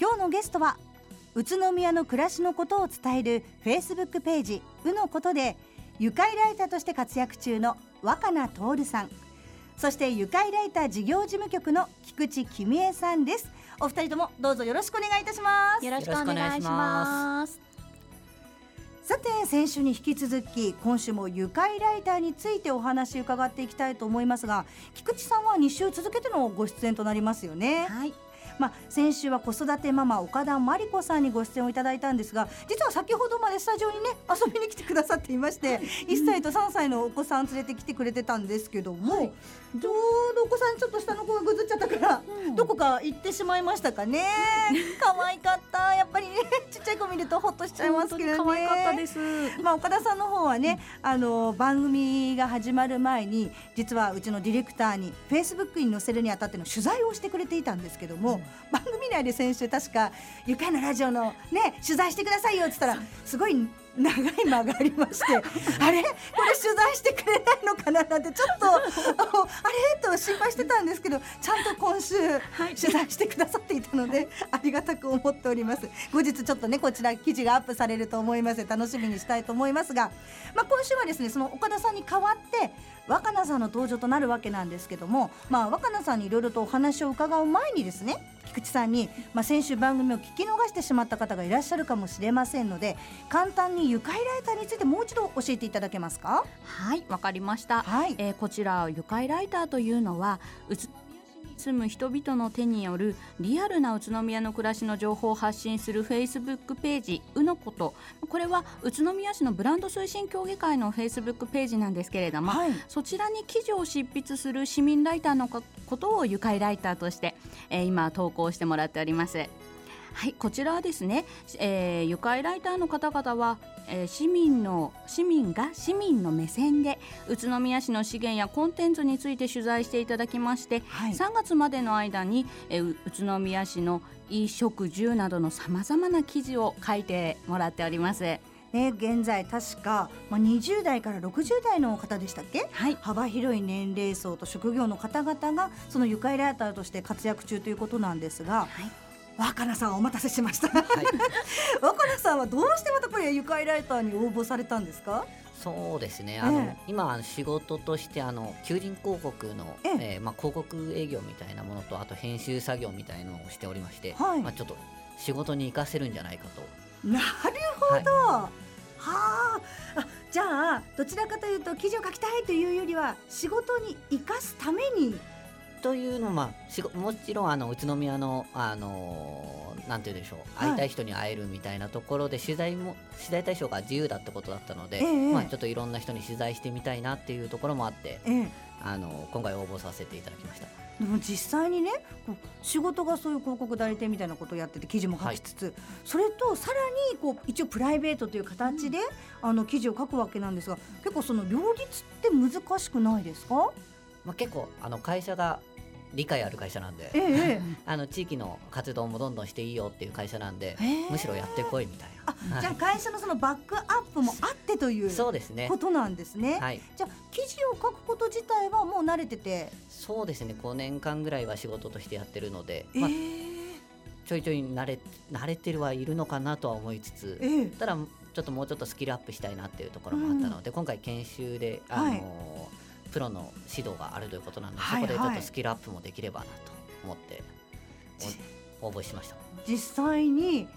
今日のゲストは宇都宮の暮らしのことを伝えるフェイスブックページ「うのことで愉快ライターとして活躍中の若菜徹さん。そして愉快ライター事業事務局の菊池君恵さんです。お二人ともどうぞよろしくお願いいたします。よろしくお願いします。さて先週に引き続き今週も愉快ライターについてお話伺っていきたいと思いますが菊池さんは2週続けてのご出演となりますよね。はいまあ、先週は子育てママ岡田真理子さんにご出演をいただいたんですが実は先ほどまでスタジオにね遊びに来てくださっていまして1歳と3歳のお子さん連れてきてくれてたんですけども、はい、ちょうどお子さんちょっと下の子がぐずっちゃったから、うん、どこか行ってしまいましたかね。可愛かった。やっぱりねちっちゃい子見るとほっとしちゃいますけどね。可愛かったです。まあ岡田さんの方はね、うん、あの番組が始まる前に実はうちのディレクターにフェイスブックに載せるにあたっての取材をしてくれていたんですけども、うん番組内で先週確か「ゆかいのラジオのね取材してくださいよ」っつったらすごい長い間がありまして あれ？これ取材してくれないのかな？なんてちょっとあれ？と心配してたんですけどちゃんと今週取材してくださっていたので、ありがたく思っております。後日ちょっとねこちら記事がアップされると思います。楽しみにしたいと思いますが、まあ、今週はですねその岡田さんに代わって若菜さんの登場となるわけなんですけども、まあ、若菜さんにいろいろとお話を伺う前にですね菊池さんに、まあ、先週番組を聞き逃してしまった方がいらっしゃるかもしれませんので簡単に愉快ライターについてもう一度教えていただけますか？はいわかりました、はい、えー、こちら愉快ライターというのは住む人々の手によるリアルな宇都宮の暮らしの情報を発信するフェイスブックページ「うのこと」これは宇都宮市のブランド推進協議会のフェイスブックページなんですけれども、はい、そちらに記事を執筆する市民ライターのことを愉快ライターとして、えー、今投稿してもらっております。はいこちらはですね、えー、愉快ライターの方々は、えー、市民の市民が市民の目線で宇都宮市の資源やコンテンツについて取材していただきまして、はい、3月までの間に、えー、宇都宮市の衣食住などのさまざまな記事を書いてもらっております。ね、現在確か、まあ、20代から60代の方でしたっけ、はい、幅広い年齢層と職業の方々がその愉快ライターとして活躍中ということなんですが、はい若菜さんお待たせしました、はい、若菜さんはどうしてまたこれ愉快ライターに応募されたんですか？そうですね。あの、ええ、今仕事としてあの求人広告の、ええ。えー、まあ、広告営業みたいなものとあと編集作業みたいのをしておりまして、はい、まあ、ちょっと仕事に生かせるんじゃないかと。なるほど、はい、はあ。じゃあどちらかというと記事を書きたいというよりは仕事に生かすためにというのまあもちろんあの宇都宮のあのなんて言うでしょう、会いたい人に会えるみたいなところで取材も取材対象が自由だってことだったので、えー、まあちょっといろんな人に取材してみたいなっていうところもあって、えー、あの今回応募させていただきました。でも実際にね仕事がそういう広告代理店みたいなことをやってて記事も書きつつ、はい、それとさらにこう一応プライベートという形で、うん、あの記事を書くわけなんですが結構その両立って難しくないですか？まあ、結構あの会社が理解ある会社なんで、ええ、あの地域の活動もどんどんしていいよっていう会社なんで、むしろやってこいみたいな。じゃあ会社のそのバックアップもあってというそうですね。ことなんですね。はい、じゃあ記事を書くこと自体はもう慣れてて。そうですね。5年間ぐらいは仕事としてやってるので、まあ、ちょいちょい慣れ慣れてるはいるのかなとは思いつつ、え。ただちょっともうちょっとスキルアップしたいなっていうところもあったので、うん、今回研修であのーはいプロの指導があるということなので、はいはい、そこでちょっとスキルアップもできればなと思って応募しました。実際に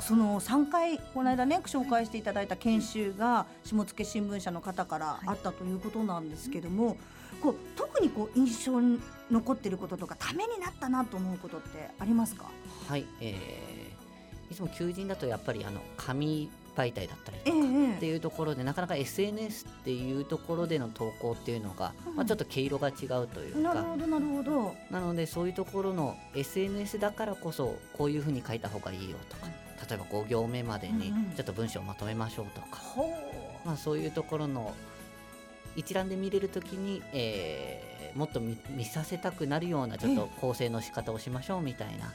その3回この間ね紹介していただいた研修が下野新聞社の方からあったということなんですけども、はい、こう特にこう印象に残っていることとかためになったなと思うことってありますか？はい、えー、いつも求人だとやっぱりあの紙媒体だったりとかっていうところで、なかなか SNS っていうところでの投稿っていうのが、まあ、ちょっと毛色が違うというか、なるほどなるほど。なのでそういうところの SNS だからこそこういうふうに書いた方がいいよとか例えば5行目までにちょっと文章をまとめましょうとか、まあ、そういうところの一覧で見れるときに、えー、もっと見させたくなるようなちょっと構成の仕方をしましょうみたいな。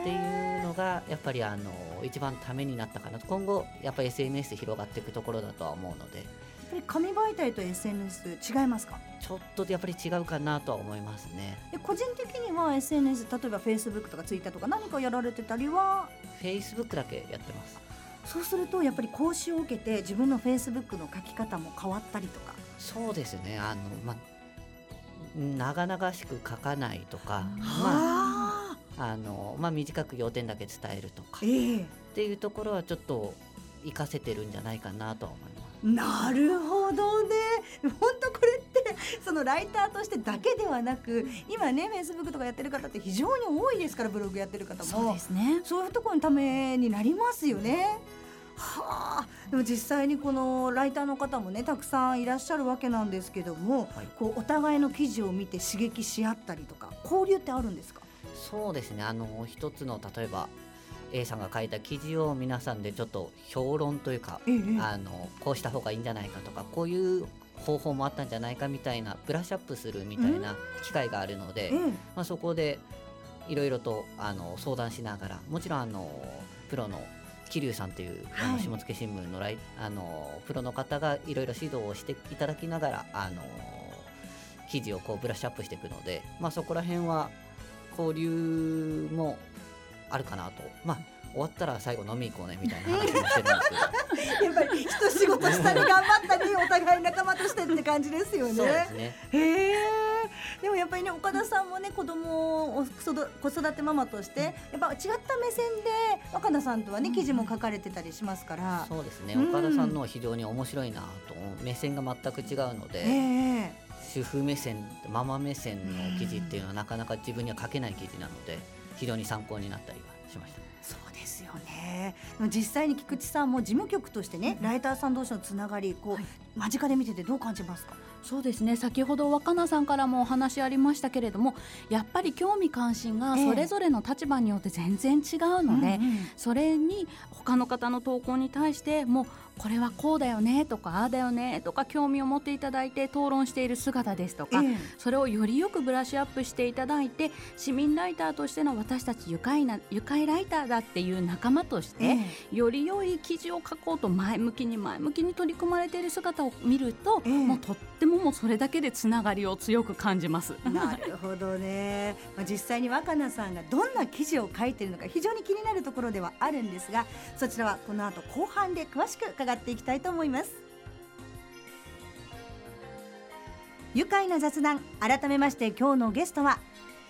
っていうのがやっぱりあの一番ためになったかな。と今後やっぱり SNS 広がっていくところだとは思うので。ぱり紙媒体と SNS 違いますか？ちょっとやっぱり違うかなとは思いますね。で個人的には SNS 例えば Facebook とか Twitter とか何かやられてたりは？Facebook だけやってます。そうするとやっぱり講習を受けて自分の Facebook の書き方も変わったりとか？そうですね。あのまあ長々しく書かないとか、まあああのまあ、短く要点だけ伝えるとか。っえ。えていうところはちょっと活かせてるんじゃないかなとは思います。なるほどね。本当これってそのライターとしてだけではなく今ね Facebook とかやってる方って非常に多いですからブログやってる方も。そうですね。そういうところのためになりますよね。はあ、でも実際にこのライターの方もねたくさんいらっしゃるわけなんですけども、はい。こうお互いの記事を見て刺激し合ったりとか交流ってあるんですか？そうですね。あの一つの例えば A さんが書いた記事を皆さんでちょっと評論というか、ええあのこうした方がいいんじゃないかとかこういう方法もあったんじゃないかみたいなブラッシュアップするみたいな機会があるので、ええ。まあ、そこでいろいろとあの相談しながらもちろんあのプロの桐生さんという、あはい。の下野新聞のライあのプロの方がいろいろ指導をしていただきながらあの記事をこうブラッシュアップしていくので、まあ、そこら辺は交流もあるかなと。まあ終わったら最後飲み行こうねみたいな話もしてるんですけどやっぱり一仕事したり頑張ったりお互い仲間としてって感じですよね。そうですねへえ。でもやっぱりね岡田さんもね子供を子育てママとしてやっぱ違った目線で若菜さんとはね記事も書かれてたりしますから。そうですねうん岡田さんのは非常に面白いなと目線が全く違うので、ええ主婦目線ママ目線の記事っていうのはなかなか自分には書けない記事なので非常に参考になったりはしました。そうですよね。実際に菊池さんも事務局としてね、ライターさん同士のつながりこう、はい間近で見ててどう感じますか？そうですね先ほど若菜さんからもお話ありましたけれどもやっぱり興味関心がそれぞれの立場によって全然違うので、うんうんそれに他の方の投稿に対してもうこれはこうだよねとかああだよねとか興味を持っていただいて討論している姿ですとか、ええそれをよりよくブラッシュアップしていただいて市民ライターとしての私たち愉快な愉快ライターだっていう仲間として、えより良い記事を書こうと前向きに前向きに取り組まれている姿を見ると、ええ。もうとってももうそれだけでつながりを強く感じます。なるほどね、まあ、実際に若菜さんがどんな記事を書いているのか非常に気になるところではあるんですがそちらはこの後後半で詳しく伺っていきたいと思います。愉快な雑談改めまして今日のゲストは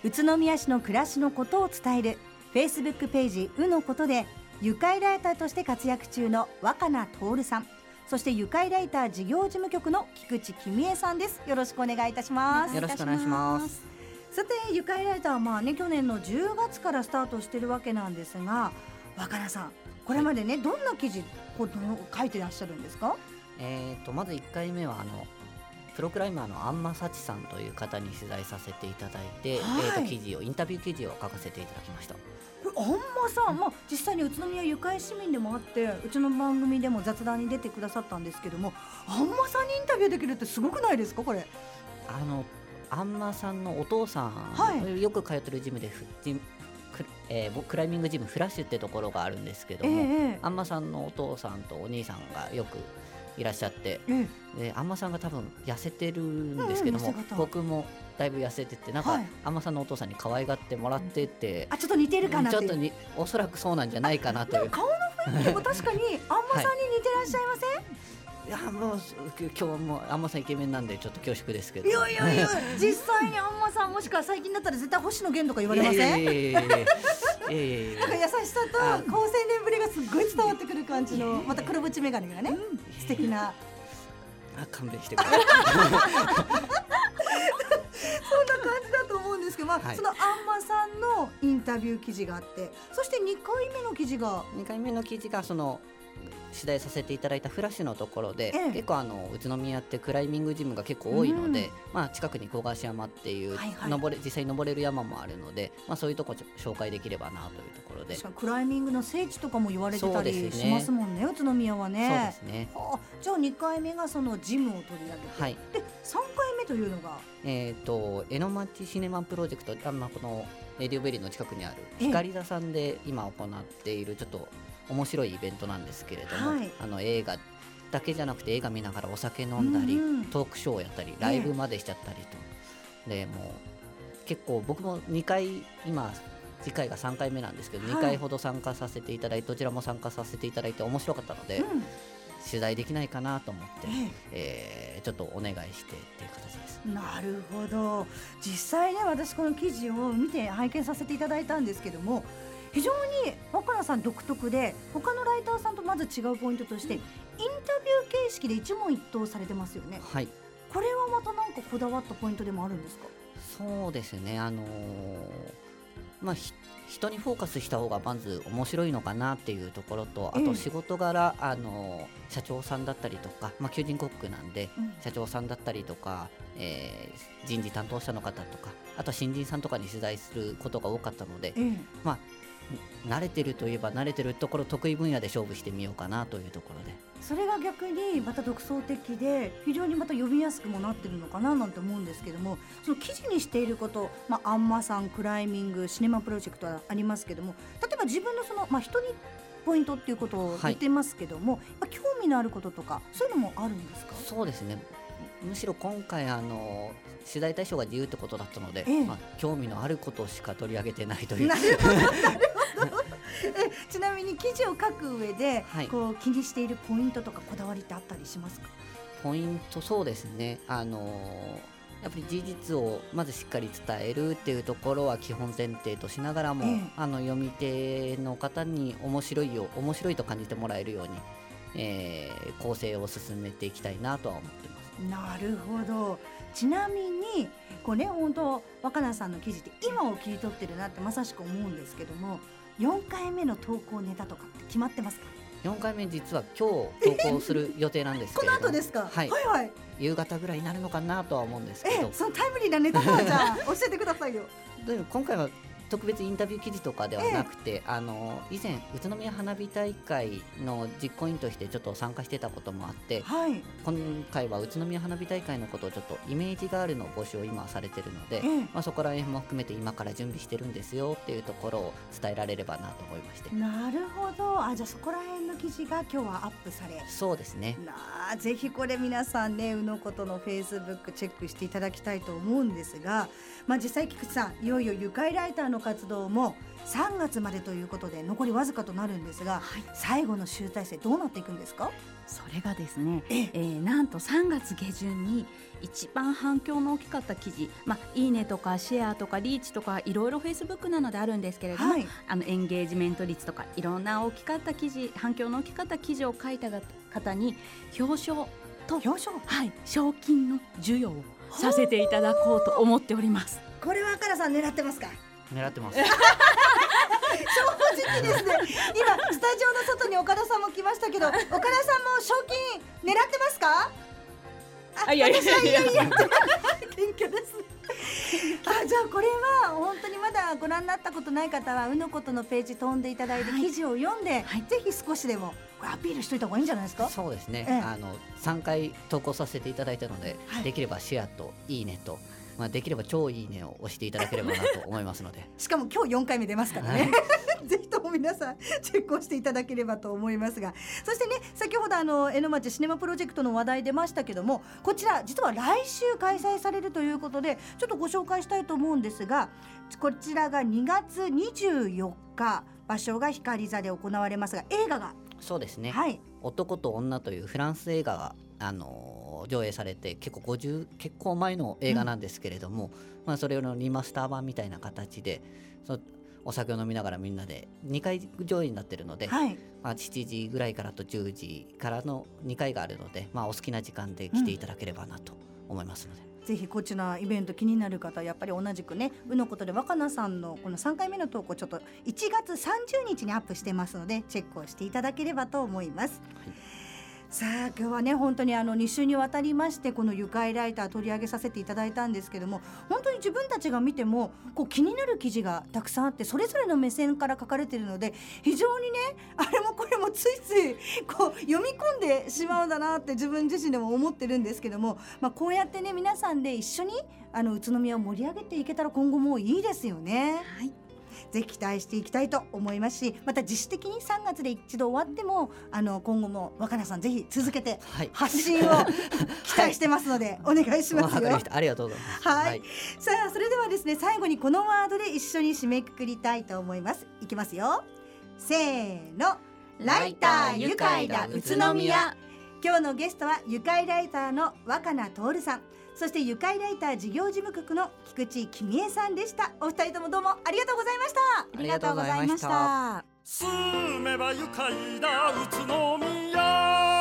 宇都宮市の暮らしのことを伝える Facebook ページ「うのこと」で愉快ライターとして活躍中の若菜徹さん。そして愉快ライター事業事務局の菊池君江さんです。よろしくお願いいたします。よろしくお願いします。さて愉快ライターはまあね去年の10月からスタートしてるわけなんですが若菜さんこれまでね、どんな記事こう書いてらっしゃるんですか？えー、とまず1回目はあのプロクライマーのアンマサチさんという方に取材させていただいて、はい。えー、と記事をインタビュー記事を書かせていただきました。あんまさん、まあ、実際に宇都宮愉快市民でもあってうちの番組でも雑談に出てくださったんですけどもあんまさんにインタビューできるってすごくないですかこれ？あのアンマさんのお父さん、はい。よく通ってるジムでえーぼクライミングジムフラッシュってところがあるんですけどえも、え。アンマさんのお父さんとお兄さんがよくいらっしゃってええ。でアンマさんが多分痩せてるんですけども、僕もだいぶ痩せててなんか、はい。アンマさんのお父さんに可愛がってもらってて、あちょっと似てるかなちょっとにおそらくそうなんじゃないかなという。顔の雰囲気も確かにあんまさんに似てらっしゃいません、いやもう今日はもうアンマさんイケメンなんでちょっと恐縮ですけど。いやいやいや実際にあんまさんもしくは最近だったら絶対星野源とか言われません？なんか優しさとあ。高青年ぶりがすっごい伝わってくる感じのまた黒縁眼鏡がね素敵な。あ勘弁してください。そんな感じだと思うんですけど、まあはい。そのあんまさんのインタビュー記事があってそして2回目の記事が。2回目の記事がその取材させていただいたフラッシュのところで、ええ。結構あの宇都宮ってクライミングジムが結構多いので、うん。まあ、近くに小賀山っていう、はいはい。登れ実際に登れる山もあるので、まあ、そういうとこ紹介できればなというところで。確かにクライミングの聖地とかも言われてたりしますもんね宇都宮はそうねですね。はあじゃあ2回目がそのジムを取り上げて、はい。で3回目というのが？えー、と江ノ町シネマンプロジェクトあまあこのレディオベリーの近くにあるええ。光座さんで今行っているちょっと面白いイベントなんですけれども、はい。あの映画だけじゃなくて映画見ながらお酒飲んだり、うんうん。トークショーをやったりライブまでしちゃったりと、でもう結構僕も2回今次回が3回目なんですけど、はい。2回ほど参加させていただいてどちらも参加させていただいて面白かったので、うん。取材できないかなと思って、ええ。ーちょっとお願いしてっていう形です。えなるほど。実際ね私この記事を見て拝見させていただいたんですけども非常に若菜さん独特で他のライターさんとまず違うポイントとしてインタビュー形式で一問一答されてますよね。はい。これはまたなんかこだわったポイントでもあるんですか？そうですね。あのーまあひ人にフォーカスした方がまず面白いのかなっていうところとあえ。えと仕事柄、あのー社長さんだったりとか、まあ、求人コックなんでうん。社長さんだったりとか、えー人事担当者の方とかあとは新人さんとかに取材することが多かったので、ええ。まあん慣れてるといえば慣れてるところ得意分野で勝負してみようかなというところで。それが逆にまた独創的で非常にまた読みやすくもなってるのかななんて思うんですけどもその記事にしていること、まあ、アンマさんクライミングシネマプロジェクトはありますけども例えば自分のその、まあ、人にポイントっていうことを言ってますけども、まあ興味のあることとかそういうのもあるんですか？そうですねむしろ今回あの取材対象が自由ってことだったので、ええ。まあ、興味のあることしか取り上げてないという。えちなみに記事を書く上で、はい。こう気にしているポイントとかこだわりってあったりしますか？ポイントそうですね。あのやっぱり事実をまずしっかり伝えるっていうところは基本前提としながらも、ええ。あの読み手の方に面白いよ面白いと感じてもらえるように、えー構成を進めていきたいなとは思ってます。なるほど。ちなみにこうね本当若菜さんの記事って今を切り取ってるなってまさしく思うんですけども4回目の投稿ネタとかって決まってますか？4回目実は今日投稿する予定なんですこのけれども。後ですか？はい。はいはい。夕方ぐらいになるのかなとは思うんですけど。えそのタイムリーなネタとはじゃあ教えてくださいよ。今回は特別インタビュー記事とかではなくて、あの以前宇都宮花火大会の実行委員としてちょっと参加してたこともあってはい。今回は宇都宮花火大会のことをちょっとイメージガールの募集を今されてるので、ええ。まあ、そこら辺も含めて今から準備してるんですよっていうところを伝えられればなと思いまして。なるほど。あじゃあそこら辺の記事が今日はアップされ。そうですね。なあぜひこれ皆さんね宇野ことのフェイスブックチェックしていただきたいと思うんですが、まあ、実際菊池さんいよいよ愉快ライターの活動も3月までということで残りわずかとなるんですがはい、最後の集大成どうなっていくんですか？それがですね、ええ。ーなんと3月下旬に一番反響の大きかった記事、まあ、いいねとかシェアとかリーチとかいろいろフェイスブックなのであるんですけれども、はい。あのエンゲージメント率とかいろんな大きかった記事反響の大きかった記事を書いた方に表彰と、表彰？はい、賞金の授与をさせていただこうと思っております。これは赤田さん狙ってますか？狙ってます。正直ですね。今スタジオの外に岡田さんも来ましたけど 岡田さんも賞金狙ってますか？あいやいやいやいや。いや謙虚ですあじゃあこれは本当にまだご覧になったことない方はうのことのページ飛んでいただいてはい。記事を読んで、はい。ぜひ少しでもこれアピールしといた方がいいんじゃないですか？そうですね、ええ。あの3回投稿させていただいたので、はい。できればシェアといいねと、まあ、できれば超いいねを押していただければなと思いますので。しかも今日4回目出ますからね、ぜひとも皆さんチェックをしていただければと思いますが。そしてね先ほどあの江ノ町シネマプロジェクトの話題出ましたけどもこちら実は来週開催されるということでちょっとご紹介したいと思うんですがこちらが2月24日場所が光座で行われますが映画が。そうですね、はい。男と女というフランス映画が、あのー上映されて結構50結構前の映画なんですけれども、まあ、それのリマスター版みたいな形でそお酒を飲みながらみんなで2回上映になってるので、はいまあ、7時ぐらいからと10時からの2回があるので、まあ、お好きな時間で来ていただければなと思いますので。ぜひこちらイベント気になる方はやっぱり同じくね「うのことで若菜さんのこの3回目の投稿ちょっと1月30日にアップしてますのでチェックをしていただければと思います。さあ今日はね本当にあの2週にわたりましてこの愉快ライター取り上げさせていただいたんですけども本当に自分たちが見てもこう気になる記事がたくさんあってそれぞれの目線から書かれているので非常にねあれもこれもついついこう読み込んでしまうんだなって自分自身でも思ってるんですけども、まあ、こうやってね皆さんで一緒にあの宇都宮を盛り上げていけたら今後もいいですよね。はいぜひ期待していきたいと思いますしまた自主的に3月で一度終わってもあの今後も若菜さんぜひ続けて発信を 期待してますので、お願いしますよ。ありがとうございます。はい、さあそれではですね最後にこのワードで一緒に締めくくりたいと思います。いきますよ。せーの。ライター愉快だ宇都宮。今日のゲストは愉快ライターの若菜徹さん。そして愉快ライター事業事務局の菊池君恵さんでした。お二人ともどうもありがとうございました。ありがとうございました。住めば愉快だ宇都宮